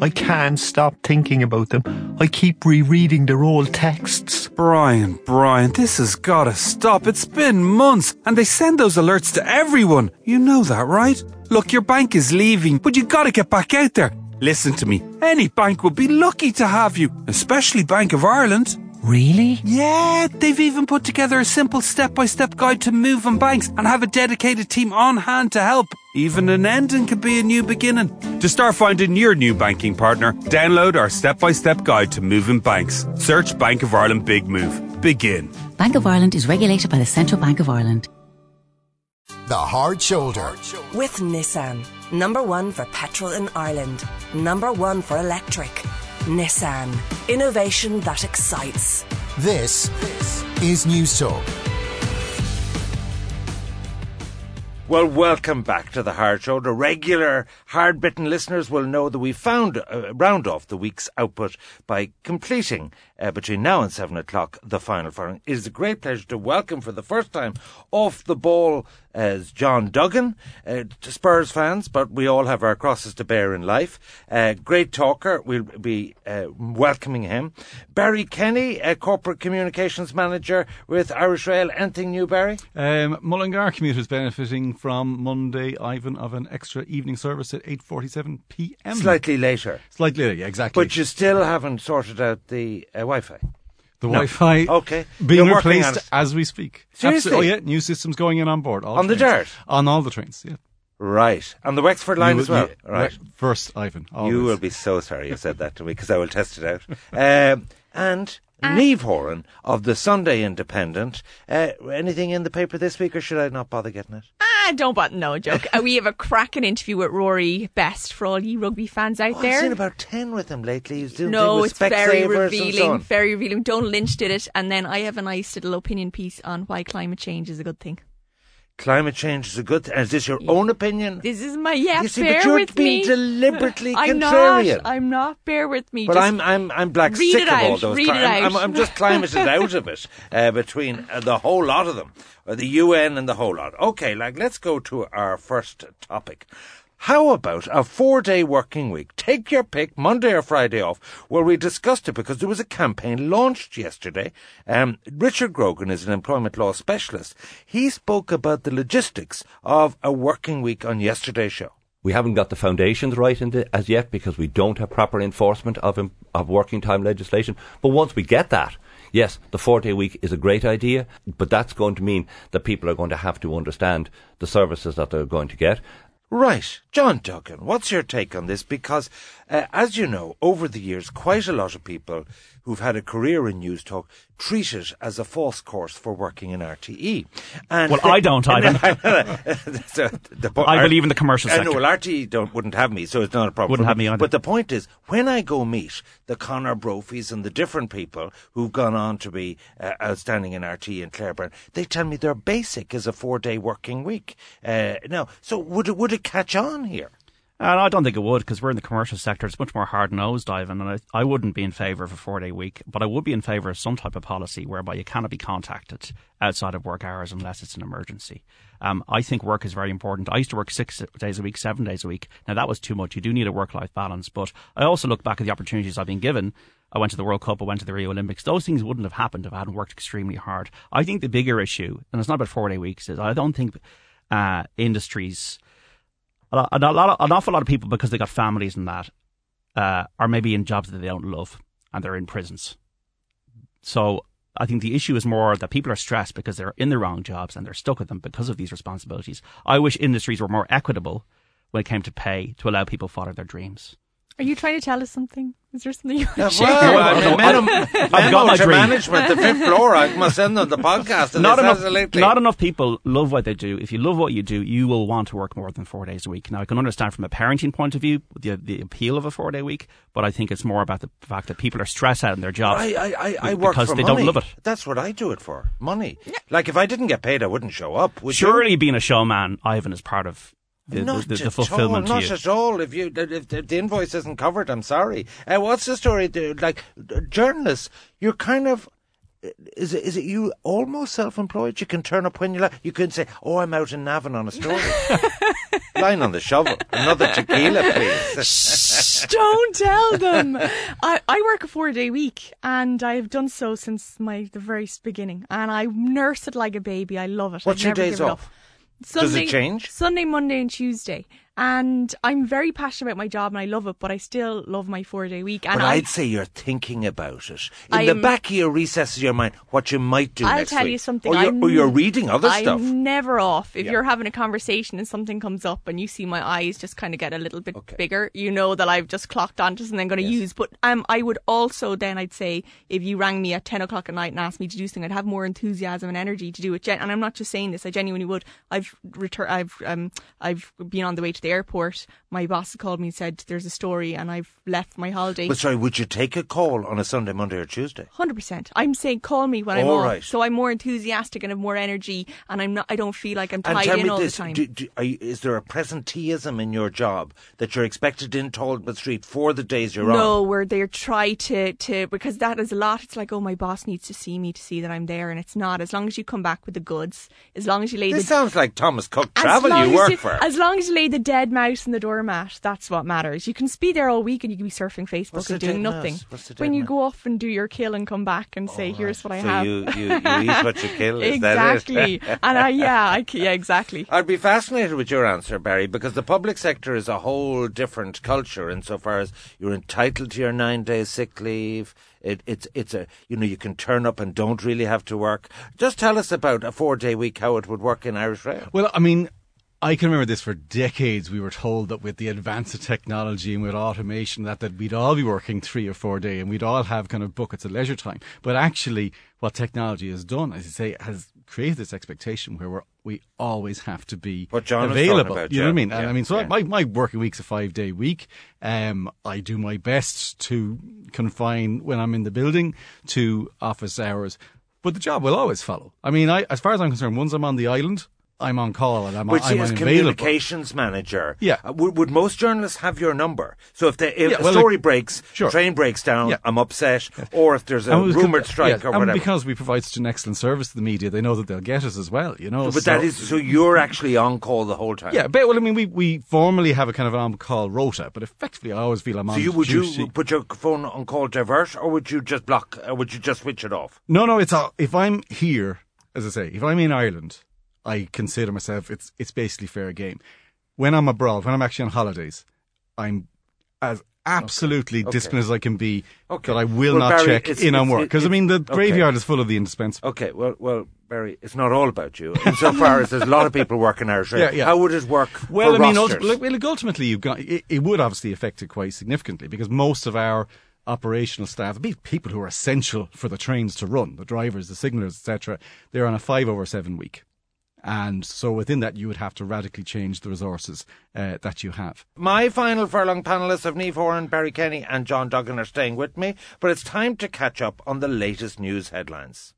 I can't stop thinking about them. I keep rereading their old texts. Brian, Brian, this has gotta stop. It's been months, and they send those alerts to everyone. You know that, right? Look, your bank is leaving, but you gotta get back out there. Listen to me. Any bank would be lucky to have you, especially Bank of Ireland. Really? Yeah, they've even put together a simple step by step guide to moving banks and have a dedicated team on hand to help. Even an ending could be a new beginning. To start finding your new banking partner, download our step by step guide to moving banks. Search Bank of Ireland Big Move. Begin. Bank of Ireland is regulated by the Central Bank of Ireland. The Hard Shoulder. With Nissan. Number one for petrol in Ireland. Number one for electric. Nissan. Innovation that excites. This is Newstalk. Well, welcome back to the Hard Shoulder. Regular hard bitten listeners will know that we found uh, round off the week's output by completing uh, between now and seven o'clock the final furlong. It is a great pleasure to welcome for the first time off the ball as John Duggan uh, Spurs fans, but we all have our crosses to bear in life. Uh, great talker. We'll be uh, welcoming him. Barry Kenny, corporate communications manager with Irish Rail. Anything new, Barry? Um, Mullingar commuters benefiting from Monday, Ivan, of an extra evening service at 8.47 p.m. Slightly later. Slightly later, yeah, exactly. But you still haven't sorted out the uh, Wi-Fi. the no. Wi-Fi Okay. being You're replaced as we speak. Seriously? Absolutely. Oh, yeah, new systems going in on board. all On the trains. Dart? On all the trains, yeah. Right. On the Wexford line You as well. you- right. First, Ivan. You will be so sorry you said that to me because I will test it out. Um, and Niamh Horan of the Sunday Independent. Uh, anything in the paper this week, or should I not bother getting it? Don't bother, no joke. Uh, we have a cracking interview with Rory Best for all you rugby fans out Oh, I've seen about ten with him lately. He's doing no, it's very and so revealing. Very revealing. Donal Lynch did it, and then I have a nice little opinion piece on why climate change is a good thing. Climate change is a good thing. Is this your own opinion? This is my yeah. You see, bear but you're with being me. deliberately I'm contrarian. not. I'm not. Bear with me. But Just I'm I'm I'm black sick of all those. read cli- I'm. I'm just climated out of it uh, between uh, the whole lot of them, uh, the UN and the whole lot. Okay, like let's go to our first topic. How about a four-day working week? Take your pick, Monday or Friday off, Well, we discussed it because there was a campaign launched yesterday. Um, Richard Grogan is an employment law specialist. He spoke about the logistics of a working week on yesterday's show. We haven't got the foundations right the, as yet because we don't have proper enforcement of of working time legislation. But once we get that, yes, the four day week is a great idea, but that's going to mean that people are going to have to understand the services that they're going to get. Right. John Duggan, what's your take on this? Because, uh, as you know, over the years, quite a lot of people who've had a career in Newstalk treat it as a false course for working in RTE. And Well, I don't, Ivan. So the I believe in the commercial I sector. know, well, RTE don't, wouldn't have me, so it's not a problem. Wouldn't have me either. But the point is, when I go meet the Connor Brophies and the different people who've gone on to be uh, outstanding in RTE and Claire Byrne, they tell me their basic is a four-day working week. Uh, now, so would it, would it catch on here? And I don't think it would because we're in the commercial sector. It's much more hard nosed, Ivan. And I, I wouldn't be in favour of a four day week, but I would be in favour of some type of policy whereby you cannot be contacted outside of work hours unless it's an emergency. Um, I think work is very important. I used to work six days a week, seven days a week. Now that was too much. You do need a work life balance. But I also look back at the opportunities I've been given. I went to the World Cup, I went to the Rio Olympics. Those things wouldn't have happened if I hadn't worked extremely hard. I think the bigger issue, and it's not about four day weeks, is I don't think uh, industries a, lot, a lot, an awful lot of people because they got families and that uh, are maybe in jobs that they don't love and they're in prisons. So I think the issue is more that people are stressed because they're in the wrong jobs and they're stuck with them because of these responsibilities. I wish industries were more equitable when it came to pay to allow people follow their dreams. Are you trying to tell us something? Is there something you want to share? well, I- I mean, I- memo, I've got my dream. management, the fifth floor. I must send them the podcast. Not enough, not enough people love what they do. If you love what you do, you will want to work more than four days a week. Now, I can understand from a parenting point of view the, the appeal of a four day week, but I think it's more about the fact that people are stressed out in their jobs I, I, I, I work because for they money. don't love it. That's what I do it for. Money. Like if I didn't get paid, I wouldn't show up. Would Surely being a showman, Ivan, is part of the, the, Not the, the at fulfillment all. Not you. at all. If you if, if the invoice isn't covered, I'm sorry. Uh, what's the story? The- Like journalists, you're kind of. Is it, is it you almost self-employed? You can turn up when you like. You can say, "Oh, I'm out in Navan on a story." line on the shovel. Another tequila, please. Shh, don't tell them. I, I work a four day week and I've done so since my the very beginning. And I nurse it like a baby. I love it. What's I'd your never days off? Up. Does it Sunday- change? Sunday, Monday, and Tuesday. And I'm very passionate about my job and I love it, but I still love my four day week. And But I, I'd say you're thinking about it. In the I'm- back of your recesses of your mind, what you might do I'll next tell week. you something. Or you're, I'm, or you're reading other stuff. I'm stuff. never off. If Yeah. you're having a conversation and something comes up and you see my eyes just kind of get a little bit Okay. bigger, you know that I've just clocked onto something I'm going to use. But um, I would also then, I'd say, if you rang me at 10 o'clock at night and asked me to do something, I'd have more enthusiasm and energy to do it. And I'm not just saying this, I genuinely would. I've retur- I've um, I've been on the way to the airport. My boss called me and said, there's a story and I've left my holiday. But sorry, would you take a call on a Sunday, Monday, or Tuesday? Hundred percent. I'm saying call me when I'm All off, so I'm more enthusiastic and have more energy, and I'm not. I don't feel like I'm tied tell in me all this: the time. do, do, you, is there a presenteeism in your job that you're expected in Talbot Street for the days you're no, on? where they try to to because that is a lot. It's like, oh, my boss needs to see me to see that I'm there, and it's not. As long as you come back with the goods, as long as you lay This the sounds like Thomas Cook Travel you work you- for. As long as you lay the dead mouse in the doormat, that's what matters. You can be there all week and you can be surfing Facebook What's and doing nothing. What's the when you mouse? go off and do your kill and come back and say, "Here's what I so have." you, you, you eat what you kill, is exactly. that it? and I yeah, I, c- yeah, exactly. I'd be fascinated with your answer, Barry, because the public sector is a whole different culture insofar as you're entitled to your nine days sick leave. It, it's it's a you know you can turn up and don't really have to work. Just tell us about a four day week, how it would work in Irish Rail. Well, I mean, I can remember this for decades. We were told that with the advance of technology and with automation, that, that we'd all be working three or four day and we'd all have kind of buckets of leisure time. But actually, what technology has done, as you say, has created this expectation where we're, we always have to be What John available. about, you know what I mean? yeah, and I mean, so yeah. my, my working week's a five day week. Um, I do my best to confine when I'm in the building to office hours. But the job will always follow. I mean, I, as far as I'm concerned, once I'm on the island, I'm on call and I'm, see, I'm available. communications manager, Yeah. uh, would, would most journalists have your number? So if, they, if Yeah, a story like- breaks, sure. train breaks down, Yeah. I'm upset, or if there's a rumoured strike or and whatever. because we provide such an excellent service to the media, they know that they'll get us as well. You know, but that is so you're actually on call the whole time. yeah. But well, I mean, we, we formally have a kind of an on-call rota, but effectively, I always feel I'm on. So on. you would you put your phone on call divert, or would you just block? Or would you just switch it off? No, no, it's all, if I'm here, as I say, if I'm in Ireland, I consider myself it's it's basically fair game. When I'm abroad, when I'm actually on holidays, I'm as absolutely Okay. disciplined as I can be. Okay. That I will Well, not Barry, check it's- in on work because I mean the okay. graveyard is full of the indispensable. Okay, well, well, Barry, it's not all about you. Insofar as there's a lot of people working Irish. Yeah, yeah. How would it work? Well, for I mean, rosters? ulti- well, look, ultimately, you've got it, it would obviously affect it quite significantly because most of our operational staff, people who are essential for the trains to run, the drivers, the signallers, etc., they're on a five over seven week. And so within that, you would have to radically change the resources uh, that you have. My final furlong panellists of Niamh Horan, Barry Kenny, and John Duggan are staying with me, but it's time to catch up on the latest news headlines.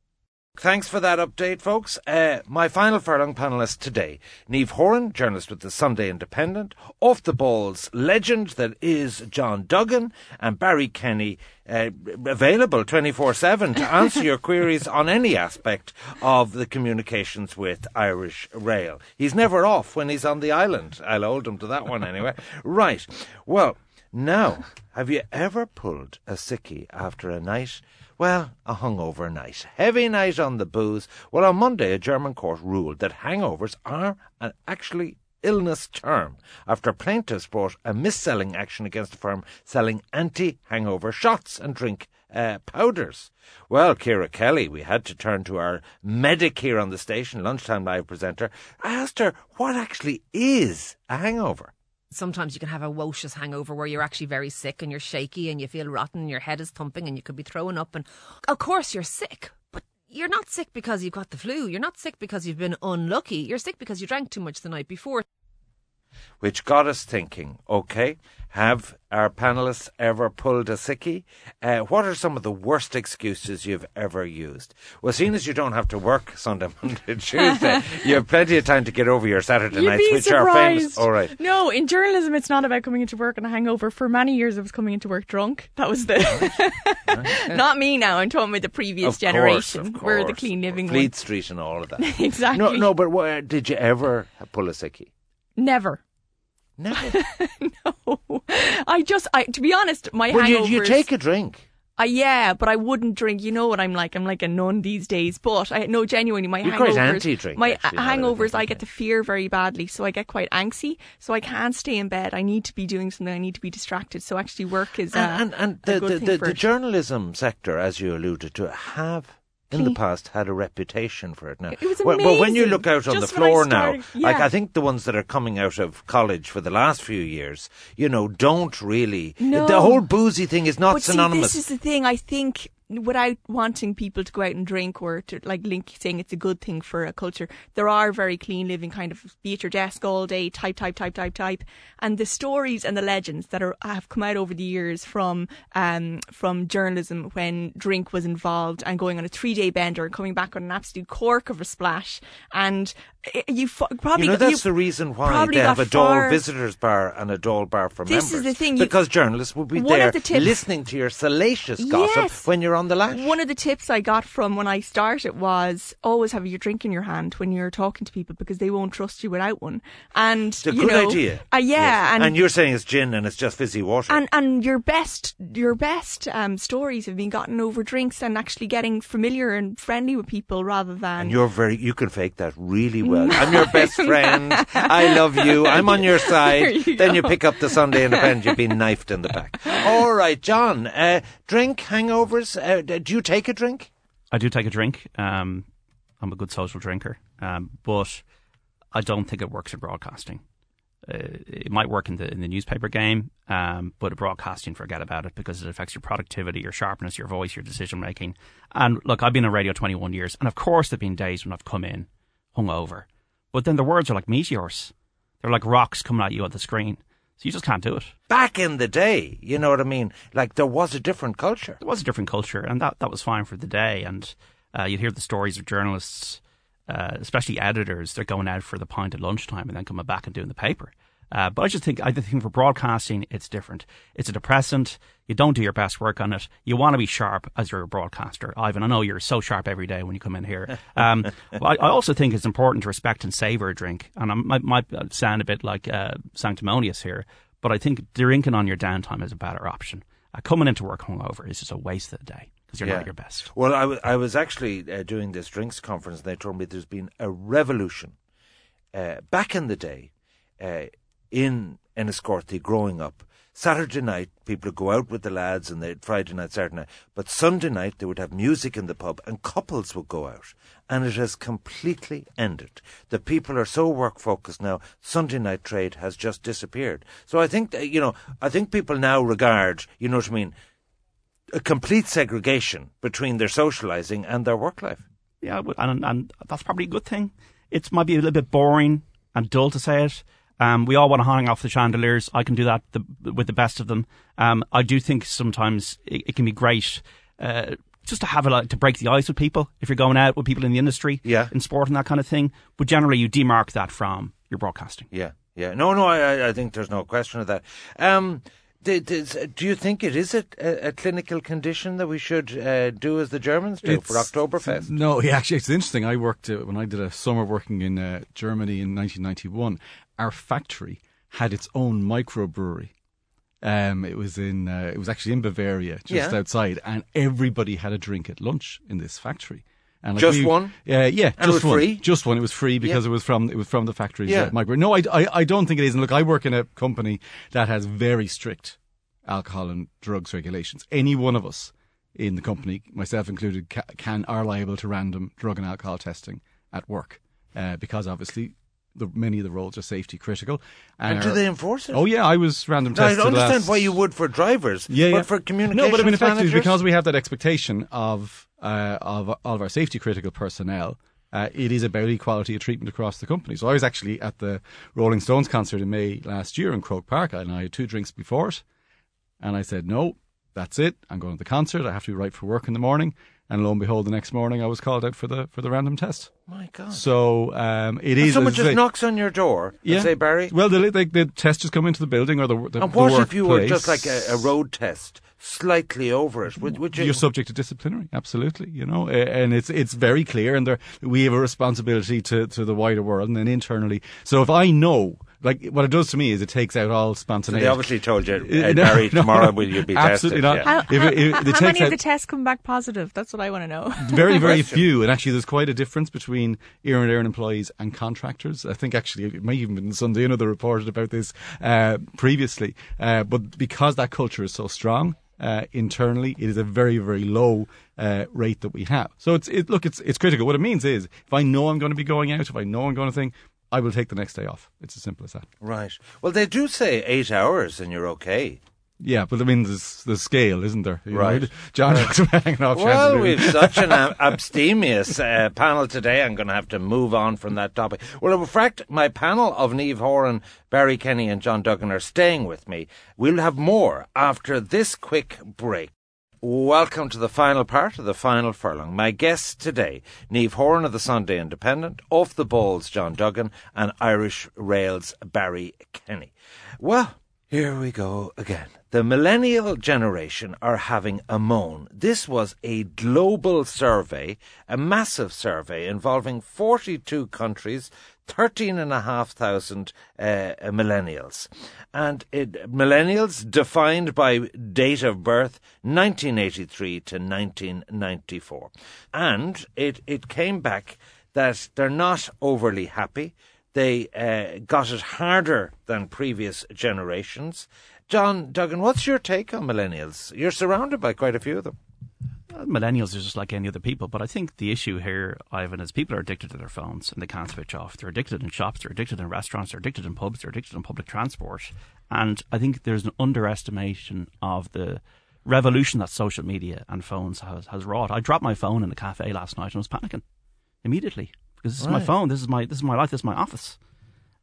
Thanks for that update, folks. Uh, my final furlong panelist today, Niamh Horan, journalist with the Sunday Independent, off the balls legend that is John Duggan, and Barry Kenny, uh, available 24 7 to answer your queries on any aspect of the communications with Irish Rail. He's never off when he's on the island. I'll hold him to that one anyway. right. Well, now, have you ever pulled a sickie after a night? Well, a hungover night. Heavy night on the booze. Well, on Monday, a German court ruled that hangovers are an actually illness term after plaintiffs brought a mis-selling action against a firm selling anti-hangover shots and drink uh, powders. Well, Ciara Kelly, we had to turn to our medic here on the station, lunchtime live presenter. I asked her what actually is a hangover. Sometimes you can have a wocious hangover where you're actually very sick and you're shaky and you feel rotten and your head is thumping and you could be throwing up and of course you're sick but you're not sick because you've got the flu. You're not sick because you've been unlucky. You're sick because you drank too much the night before which got us thinking, okay, have our panelists ever pulled a sickie? Uh, what are some of the worst excuses you've ever used? Well, seeing as you don't have to work Sunday, Monday, Tuesday, you have plenty of time to get over your Saturday You'd nights, which are famous. All right. No, in journalism, it's not about coming into work and a hangover. For many years, I was coming into work drunk. That was the. not me now. I'm talking about the previous Of generation. course, of We're the clean living Fleet one. Street and all of that. exactly. No, no, but wha- did you ever pull a sickie? Never. Never. No. I just, I to be honest, my well, hangovers. you take a drink. Uh, yeah, but I wouldn't drink. You know what I'm like? I'm like a nun these days. But I no, genuinely, my You're hangovers. My actually, now that I hangovers, I get to fear very badly, so I get quite angsty. So I can't stay in bed. I need to be doing something. I need to be distracted. So actually, work is uh, and and, and the, the, the, the journalism sector, as you alluded to, have in the past had a reputation for it now. It was well, well, when you look out on Just the floor now, started- like. I think the ones that are coming out of college for the last few years, you know, don't really. No. The whole boozy thing is not but synonymous. See, this is the thing. I think without wanting people to go out and drink or to like link saying it's a good thing for a culture, there are very clean living kind of be at your desk all day, type, type, type, type, type, and the stories and the legends that are have come out over the years from um from journalism when drink was involved and going on a three day bender and coming back on an absolute cork of a splash, and you f- probably you know that's the reason why they have a Dáil visitors bar and a Dáil bar for This members. is the thing, you- because journalists will be there the listening to your salacious gossip Yes. when you're on the lash. One of the tips I got from when I started was always have your drink in your hand when you're talking to people because they won't trust you without one. And It's a you good know, idea. Uh, yeah, Yes. and you're saying it's gin and it's just fizzy water. and and your best your best um, stories have been gotten over drinks and actually getting familiar and friendly with people rather than And you're very, you can fake that really well. I'm your best friend. I love you. I'm on your side. you then you pick up the Sunday Independent. You've been knifed in the back. All right, John. Uh, drink hangovers. Uh, d- do you take a drink? I do take a drink. Um, I'm a good social drinker, um, but I don't think it works in broadcasting. Uh, it might work in the in the newspaper game, um, but broadcasting, forget about it because it affects your productivity, your sharpness, your voice, your decision making. And look, I've been on radio 21 years, and of course, there've been days when I've come in hungover, but then the words are like meteors; they're like rocks coming at you on the screen. So you just can't do it. Back in the day, you know what I mean? Like there was a different culture. There was a different culture, and that, that was fine for the day. And uh, you'd hear the stories of journalists, uh, especially editors, they're going out for the pint at lunchtime and then coming back and doing the paper. Uh, but I just think I think for broadcasting, it's different. It's a depressant. You don't do your best work on it. You want to be sharp as you're a broadcaster, Ivan. I know you're so sharp every day when you come in here. Um, I, I also think it's important to respect and savor a drink, and I might, might sound a bit like uh, sanctimonious here, but I think drinking on your downtime is a better option. Uh, coming into work hungover is just a waste of the day because you're not your best. Well, I, w- I was actually uh, doing this drinks conference, and they told me there's been a revolution uh, back in the day uh, in Enniscorthy growing up. Saturday night, people would go out with the lads, and they Friday night, Saturday night. But Sunday night, they would have music in the pub, and couples would go out. And it has completely ended. The people are so work focused now. Sunday night trade has just disappeared. So I think that, you know, I think people now regard, you know what I mean, a complete segregation between their socializing and their work life. Yeah, and, and that's probably a good thing. It might be a little bit boring and dull to say it. Um, we all want to hang off the chandeliers. I can do that the, with the best of them. Um, I do think sometimes it, it can be great uh, just to have a like, to break the ice with people if you're going out with people in the industry, Yeah. in sport and that kind of thing. But generally, you demark that from your broadcasting. Yeah, yeah. No, no, I, I- I think there's no question of that. Um, d- d- do you think it is a, a, a clinical condition that we should uh, do as the Germans do for It's- Oktoberfest? No, actually, it's interesting. I worked uh, when I did a summer working in uh, Germany in 1991. Our factory had its own microbrewery. Um, it was in uh, it was actually in Bavaria, just Yeah. outside, and everybody had a drink at lunch in this factory. And Just one? Yeah, yeah, And it was one. free? Just one. It was free because it was from it was from the factory's Yeah. uh. No, I, I I don't think it is. And look, I work in a company that has very strict alcohol and drugs regulations. Any one of us in the company, myself included, ca- can are liable to random drug and alcohol testing at work uh, because obviously the, many of the roles are safety critical. And do are- they enforce it? Oh yeah, I was random Now, I understand last- why you would for drivers, yeah, but for communications No, but I mean, effectively, managers? because we have that expectation of uh, of all of our safety critical personnel, uh, it is about equality of treatment across the company. So I was actually at the Rolling Stones concert in May last year in Croke Park, and I had two drinks before it, and I said, "No, that's it. I'm going to the concert. I have to be right for work in the morning." And lo and behold, the next morning I was called out for the for the random test. My God. So um, it And is. someone just say- knocks on your door and say, Barry. Well, the, the, the test just come into the building or the, the, and the what if you were just like a, a road test, slightly over it? Would, would you? You're subject to disciplinary, absolutely. You know, and it's it's very clear, and there, we have a responsibility to, to the wider world and then internally. So if I know like what it does to me is it takes out all So spontaneity. they obviously told you, uh, no, Barry, no, tomorrow no. will you be Absolutely tested? not. Yeah. How, If it- if how- it how takes many of the tests come back positive? That's what I want to know. very, very few. And actually, there's quite a difference between Erin Erin employees and contractors. I think actually it may even been Sunday another reported about this uh, previously. Uh, but because that culture is so strong. Uh, internally, it is a very, very low uh, rate that we have. So it's it, look, it's it's critical. What it means is, if I know I'm going to be going out, if I know I'm going to think, I will take the next day off. It's as simple as that. Right. Well, they do say eight hours and you're okay. Yeah, but I mean, there's the scale, isn't there? You know, Right. John was hanging off. Well, we've such an abstemious uh, panel today. I'm going to have to move on from that topic. Well, in fact, my panel of Niamh Horan, Barry Kenny, and John Duggan are staying with me. We'll have more after this quick break. Welcome to the final part of the final furlong. My guests today, Niamh Horan of the Sunday Independent, Off the Balls, John Duggan, and Irish Rails, Barry Kenny. Well, here we go again. The millennial generation are having a moan. This was a global survey, a massive survey involving 42 countries, 13,500 uh, millennials. And it, millennials defined by date of birth 1983 to 1994. And it, it came back that they're not overly happy. They uh, got it harder than previous generations. John Duggan, what's your take on millennials? You're surrounded by quite a few of them. Millennials are just like any other people, but I think the issue here, Ivan, is people are addicted to their phones and they can't switch off. They're addicted in shops, they're addicted in restaurants, they're addicted in pubs, they're addicted in public transport. And I think there's an underestimation of the revolution that social media and phones has, has wrought. I dropped my phone in the cafe last night and was panicking immediately because this is my phone, this is my this is my life, this is my office.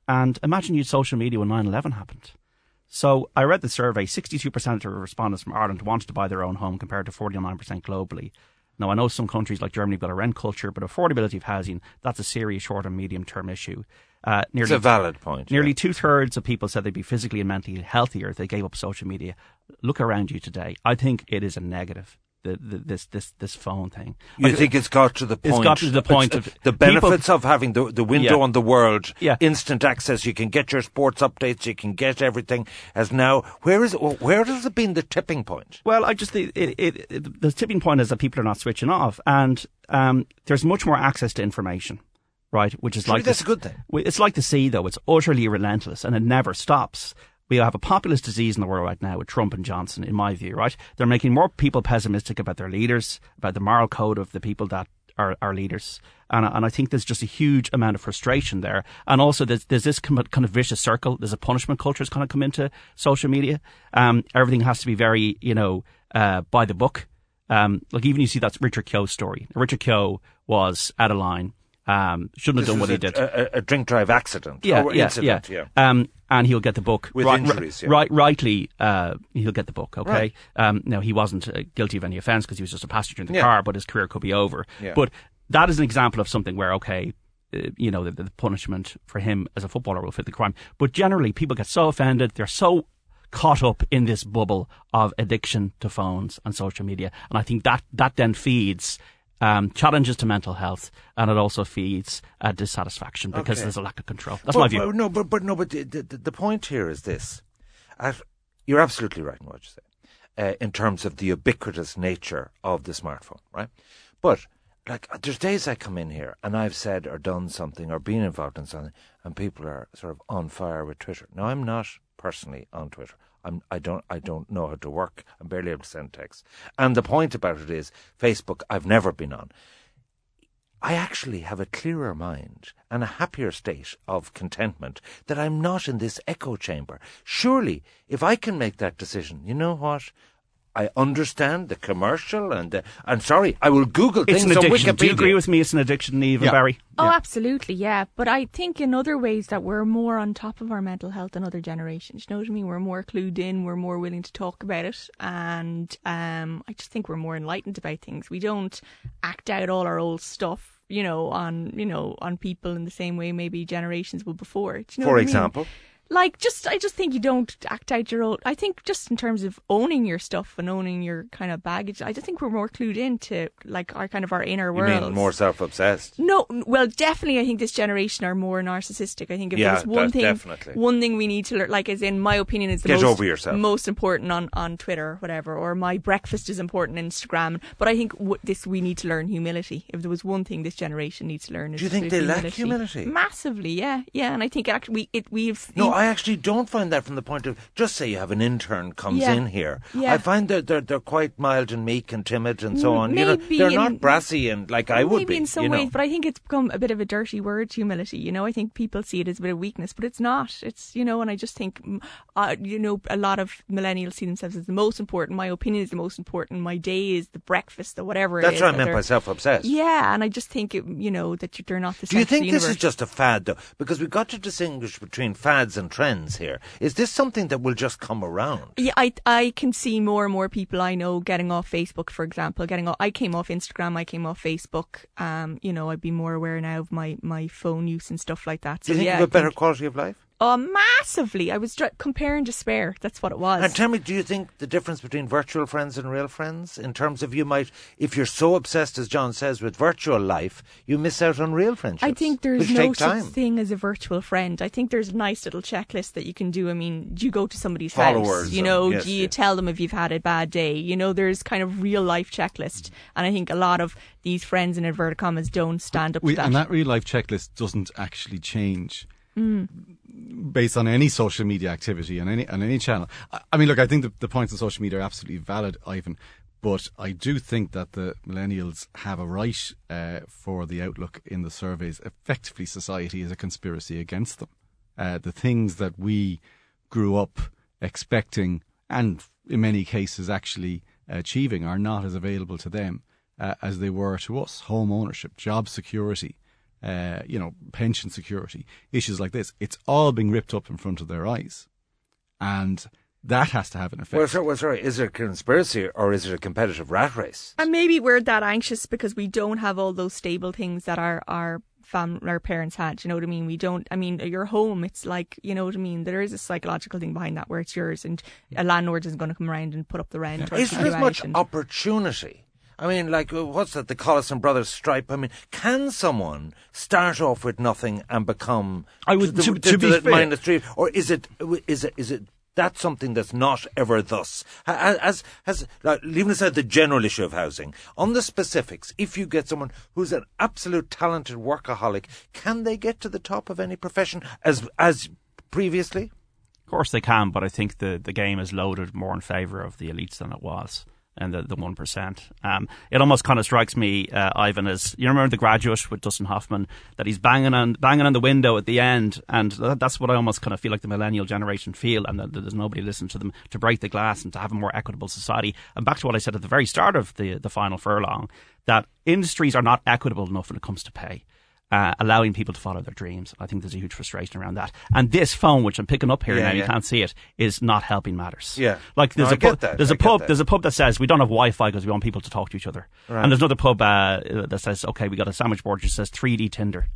And imagine you'd social media when 9-11 happened. So I read the survey. 62% of respondents from Ireland wanted to buy their own home compared to 49% globally. Now, I know some countries like Germany have got a rent culture, but affordability of housing, that's a serious short and medium term issue. Uh, It's a valid point. Nearly yeah. two thirds of people said they'd be physically and mentally healthier if they gave up social media. Look around you today. I think it is a negative. The, the, this this this phone thing. You Like, think it's got to the point? It's got to the point of the people- benefits of having the the window Yeah. on the world, Yeah. instant access. You can get your sports updates. You can get everything. As now, where is where has it been the tipping point? Well, I just think it, it, it, the tipping point is that people are not switching off, and um, there's much more access to information, right? Which is Surely like that's the- a good thing. It's like the sea, though. It's utterly relentless, and it never stops. We have a populist disease in the world right now with Trump and Johnson, in my view, right? They're making more people pessimistic about their leaders, about the moral code of the people that are, our leaders. And, I- and I think there's just a huge amount of frustration there. And also there's, there's this kind of vicious circle. There's a punishment culture that's kind of come into social media. Um, everything has to be very, you know, uh, by the book. Um, like even you see that Richard Keogh story. Richard Keogh was out of line. Um, shouldn't have This done was what he a, did. A, a drink drive accident. Yeah, or yeah, incident. yeah. Um, and he'll get the book With right, injuries, yeah. right, rightly. Uh, he'll get the book. Okay. Right. Um, now he wasn't uh, guilty of any offence because he was just a passenger in the Yeah. car, but his career could be over. Yeah. But that is an example of something where okay. Uh, you know the, the punishment for him as a footballer will fit the crime, but generally people get so offended. They're so caught up in this bubble of addiction to phones and social media, and I think that that then feeds um, challenges to mental health, and it also feeds uh, dissatisfaction because Okay. there's a lack of control. That's But- my view. but no, but but no, but the, the, the point here is this: you're absolutely right in what you say, uh, in terms of the ubiquitous nature of the smartphone, right? But like, there's days I come in here and I've said or done something or been involved in something, and people are sort of on fire with Twitter. Now, I'm not personally on Twitter. I'm, I don't. I don't know how to work. I'm barely able to send text. And the point about it is, Facebook. I've never been on. I actually have a clearer mind and a happier state of contentment that I'm not in this echo chamber. Surely, if I can make that decision, you know what? I understand the commercial and the, I'm sorry, I will Google It's things an on addiction. Wikipedia. Do you agree with me? It's an addiction, Niamh Yeah. Barry. Oh, absolutely, yeah. But I think in other ways that we're more on top of our mental health than other generations. You know what I mean? We're more clued in. We're more willing to talk about it, and um, I just think we're more enlightened about things. We don't act out all our old stuff, you know, on you know on people in the same way maybe generations would before. Do you know For what I mean? Like just I just think you don't act out your own. I think just in terms of owning your stuff and owning your kind of baggage, I just think we're more clued into like our kind of our inner You world. mean more self-obsessed? No, well, definitely, I think this generation are more narcissistic. I think if Yeah, there's one thing, definitely. one thing we need to learn, like, as in my opinion, is the Get most, over yourself. most important on on Twitter or whatever, or my breakfast is important on Instagram. But I think w- this we need to learn humility. If there was one thing this generation needs to learn, is Do you think they lack humility? Massively, yeah, yeah. And I think actually we it we've No, I actually don't find that from the point of just say you have an intern comes Yeah. in here. Yeah. I find that they're they're quite mild and meek and timid and so Mm, on. You know, they're not brassy and like I would Maybe be. in some you know. ways, but I think it's become a bit of a dirty word, humility. You know, I think people see it as a bit of weakness, but it's not. It's you know, and I just think, mm, uh, you know, a lot of millennials see themselves as the most important. My opinion is the most important. My day is the breakfast, the whatever. That's is what I that meant by self-obsessed. Yeah, and I just think it, you know that you- they're not the. Do you think the this is just a fad, though? Because we've got to distinguish between fads and trends here. Is this something that will just come around? Yeah, I I can see more and more people I know getting off Facebook, for example. Getting off, I came off Instagram, I came off Facebook. Um, you know, I'd be more aware now of my, my phone use and stuff like that. Do you think yeah, you have a better quality of life? Oh, massively! I was dr- comparing despair. That's what it was. And tell me, do you think the difference between virtual friends and real friends, in terms of you might, if you're so obsessed, as John says, with virtual life, you miss out on real friendships? I think there's no such time. thing as a virtual friend. I think there's a nice little checklist that you can do. I mean, do you go to somebody's Followers house? You and- know, yes, do you yes. tell them if you've had a bad day? You know, there's kind of real life checklist, and I think a lot of these friends in inverted commas don't stand up We, to that. and that real life checklist doesn't actually change Mm. Based on any social media activity on any on any channel. I, I mean, look, I think the, the points on social media are absolutely valid, Ivan. But I do think that the millennials have a right uh, for the outlook in the surveys. Effectively, society is a conspiracy against them. Uh, the things that we grew up expecting and in many cases actually achieving are not as available to them uh, as they were to us. Home ownership, job security, uh, you know, pension security, issues like this. It's all being ripped up in front of their eyes. And that has to have an effect. Well, sorry, well, sorry, is it a conspiracy or is it a competitive rat race? And maybe we're that anxious because we don't have all those stable things that our our fam our parents had. You know what I mean? We don't. I mean, your home. It's like you know what I mean. There is a psychological thing behind that where it's yours, and a landlord isn't going to come around and put up the rent. Or Is there as much and- opportunity? I mean, like, uh, what's that? The Collison brothers stripe. I mean, can someone start off with nothing and become? I would- the, to- the- to be the fair- minus three, or is it? Is it? Is it? That's something that's not ever thus. Ha- As has like, leaving aside the general issue of housing, on the specifics, if you get someone who's an absolute talented workaholic, can they get to the top of any profession as as previously? Of course they can, but I think the, the game is loaded more in favour of the elites than it was. And the the one percent. Um, it almost kind of strikes me, uh, Ivan, as you remember the graduate with Dustin Hoffman that he's banging on banging on the window at the end, and that, that's what I almost kind of feel like the millennial generation feel, and that, that there's nobody listening to them to break the glass and to have a more equitable society. And back to what I said at the very start of the the final furlong, that industries are not equitable enough when it comes to pay uh, allowing people to follow their dreams. I think there's a huge frustration around that. And this phone, which I'm picking up here Yeah, now, you can't see it, is not helping matters. Yeah. like there's No, a pub, there's I a pub, that. there's a pub that says we don't have Wi-Fi because we want people to talk to each other. Right. And there's another pub uh, that says okay, we got a sandwich board which says 3D Tinder.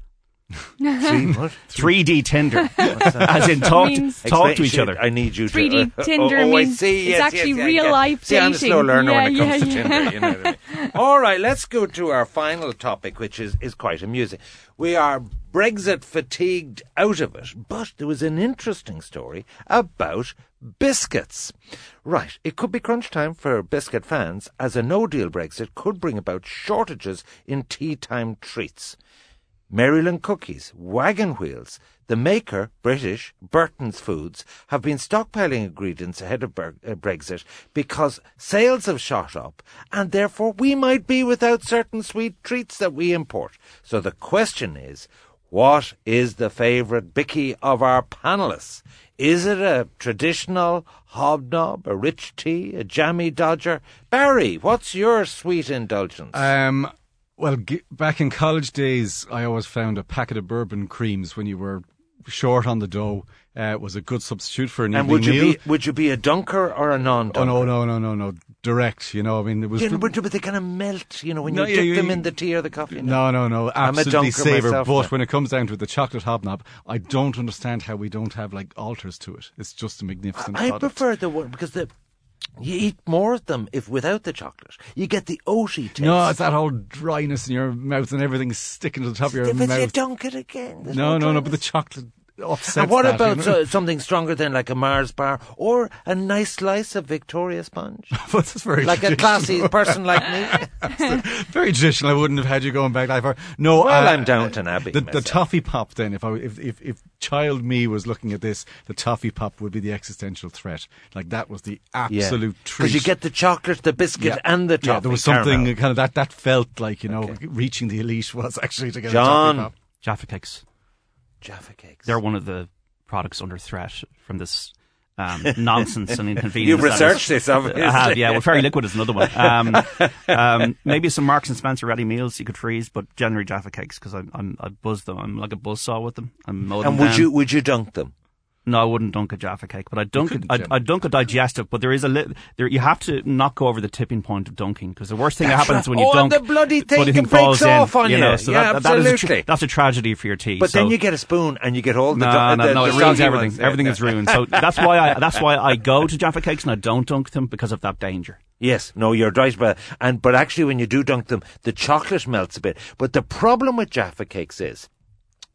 Three, what? 3D Tinder, as in talk to, Means- talk to Explain- each other. I need you to. 3D uh, Tinder oh, oh, I means see, it's yes, actually yes, yeah, real yeah. life See, I'm a slow learner Yeah, when it comes to yeah, Tinder. You know what I mean? All right, let's go to our final topic, which is, is quite amusing. We are Brexit fatigued out of it, but there was an interesting story about biscuits. Right, it could be crunch time for biscuit fans, as a no-deal Brexit could bring about shortages in tea time treats. Maryland Cookies, Wagon Wheels, the maker, British, Burton's Foods, have been stockpiling ingredients ahead of uh, Brexit because sales have shot up and therefore we might be without certain sweet treats that we import. So the question is, what is the favourite bicky of our panellists? Is it a traditional hobnob, a rich tea, a jammy dodger? Barry, what's your sweet indulgence? Um, well, g- back in college days, I always found a packet of bourbon creams when you were short on the dough. uh, was a good substitute for an And evening would you meal. be would you be a dunker or a non-dunker? Oh no, no, no, no, no! Direct, you know. I mean, it was. Yeah, but, but they kind of melt, you know, when No, you yeah, dip yeah, them in the tea or the coffee. No, no, no. I'm a Absolutely savor. myself, But now. when it comes down to it, the chocolate hobnob, I don't understand how we don't have like altars to it. It's just a magnificent I product. prefer the one because the you eat more of them if without the chocolate. You get the oaty taste. No, it's that whole dryness in your mouth and everything's sticking to the top of your If it's you mouth. dunk it again. there's No, no, no. dryness. But the chocolate upsets And what that, about you know? uh, something stronger than like a Mars bar or a nice slice of Victoria sponge? But it's very like a classy person like me. Very traditional. I wouldn't have had you going back that far. No, Well, uh, I'm Downton Abbey The, the toffee pop. Then, if I if, if if child me was looking at this, the toffee pop would be the existential threat. Like that was the absolute treat. Because you get the chocolate, the biscuit, Yeah. and the toffee. Yeah, there was something caramel. kind of that that felt like you know reaching the elite was actually to get John. a toffee pop. Jaffa cakes. Jaffa cakes. They're one of the products under threat from this um, nonsense and inconvenience. You've researched is- this, obviously. I have, yeah. Well, Fairy Liquid is another one. Um, um, maybe some Marks and Spencer ready meals you could freeze, but generally Jaffa cakes because I'm, I'm I buzz them. I'm like a buzz saw with them. I'm mow them And would down. you would you dunk them? No, I wouldn't dunk a Jaffa cake, but I dunk couldn't, I. I dunk a digestive, but there is a li- there. You have to not go over the tipping point of dunking because the worst thing that happens right. when you Oh, dunk, the bloody thing can falls breaks in, off on you. Know, so Yeah, that, that is a absolutely. tra- that's a tragedy for your teeth. But then you get a spoon and you get all the. no, do- no, no, the it ruins everything. ones. Everything is ruined. So that's why I that's why I go to Jaffa cakes and I don't dunk them because of that danger. Yes, no, you're right about and but actually when you do dunk them, the chocolate melts a bit. But the problem with Jaffa cakes is,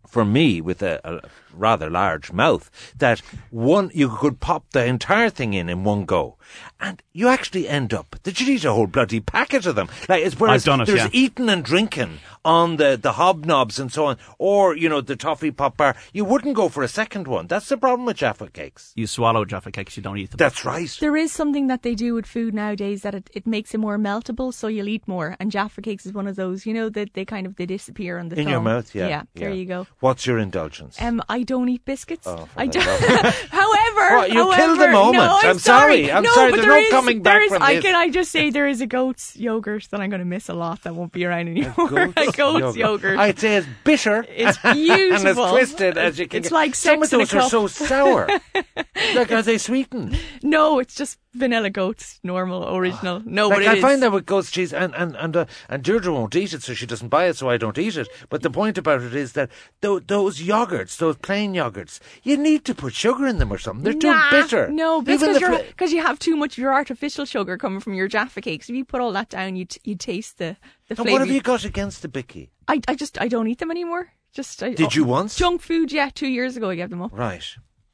for me, with a, a rather large mouth, that one you could pop the entire thing in in one go, and you actually end up that you eat a whole bloody packet of them. Like it's whereas I've done it, there's yeah. eating and drinking on the the hobnobs and so on, or you know the toffee pop bar. You wouldn't go for a second one. That's the problem with Jaffa cakes. You swallow Jaffa cakes, you don't eat them. That's right. There is something that they do with food nowadays that it, it makes it more meltable, so you'll eat more. And Jaffa cakes is one of those, you know, that they kind of they disappear on the in your mouth, yeah. Yeah, there you go. What's your indulgence? Um, I don't eat biscuits. Oh, for I don't. however, What, you however, killed the moment. No, I'm, I'm sorry. I'm no, sorry, there's there no is- coming back is- from I this. can I just say there is a goat's yogurt that I'm going to miss a lot that won't be around anymore. A goat's, yogurt. I'd say it's bitter. It's beautiful. and as twisted as you can It's get. like Some of sex in a those are so sour. like, are they sweetened? No, it's just vanilla goats, normal, original. No, like, but it I is. find that with goat's cheese, and and and, uh, and Deirdre won't eat it, so she doesn't buy it, so I don't eat it. But the point about it is that tho- those yogurts, those plain yogurts, you need to put sugar in them or something. They're too Nah, bitter. No, because because you have too much of your artificial sugar coming from your Jaffa cakes. If you put all that down, you t- you taste the the And what have you got against the bicky? I I just I don't eat them anymore. Just I, Did you once? junk food? Yeah, two years ago I gave them up. Right.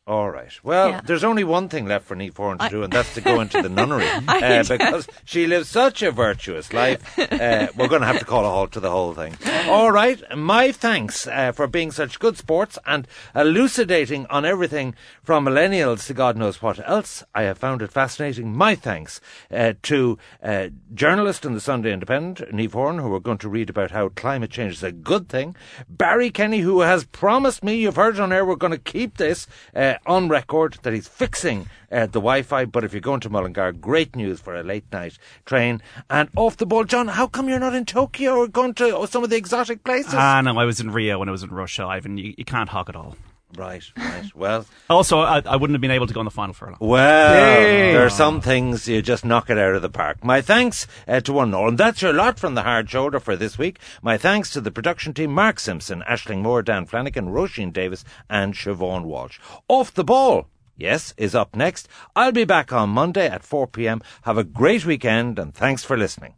All right. Well, Yeah. there's only one thing left for Niamh Horan to I- do, and that's to go into the nunnery uh, because she lives such a virtuous life. Uh, we're going to have to call a halt to the whole thing. All right. My thanks uh, for being such good sports and elucidating on everything from millennials to God knows what else. I have found it fascinating. My thanks uh, to uh, journalist in the Sunday Independent, Niamh Horan, who are going to read about how climate change is a good thing. Barry Kenny, who has promised me, you've heard it on air, we're going to keep this uh, on record, that he's fixing uh, the Wi-Fi. But if you're going to Mullingar, great news for a late night train. And off the ball, John, how come you're not in Tokyo or going to some of the exotic places? Ah, no, I was in Rio when I was in Russia, Ivan. You, you can't hog it all. Right, right. Well, Also, I, I wouldn't have been able to go on the final furlong. Well, Hey. there are some things you just knock it out of the park. My thanks uh, to one and all. And that's your lot from the hard shoulder for this week. My thanks to the production team, Mark Simpson, Ashling Moore, Dan Flanagan, Roisin Davis, and Siobhan Walsh. Off the ball. Yes, is up next. I'll be back on Monday at 4 p.m. Have a great weekend and thanks for listening.